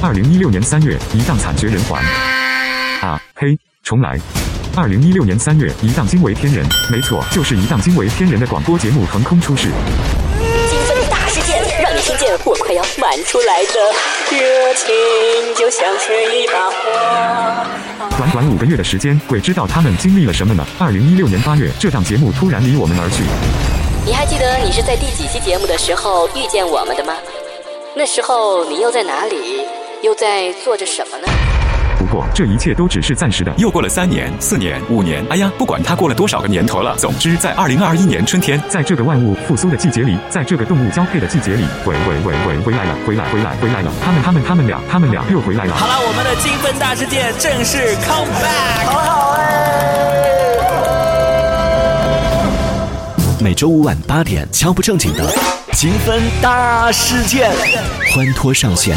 二零一六年三月，一档惨绝人寰。啊呸！重来。二零一六年三月，一档惊为天人，没错，就是一档惊为天人的广播节目横空出世。精分大事件，让你听见我快要满出来的热情，就像是一把火。短短五个月的时间，鬼知道他们经历了什么呢？二零一六年八月，这档节目突然离我们而去。你还记得你是在第几期节目的时候遇见我们的吗？那时候你又在哪里？又在做着什么呢？不过这一切都只是暂时的。又过了三年、四年、五年，哎呀，不管它过了多少个年头了。总之，在二零二一年春天，在这个万物复苏的季节里，在这个动物交配的季节里，喂喂喂喂，回来了，回来回来回来了！他们他们他们俩他们俩又回来了。好了，我们的精分大事件正式 come back。好好哎。每周五晚八点，敲不正经的精分大事件，欢脱上线。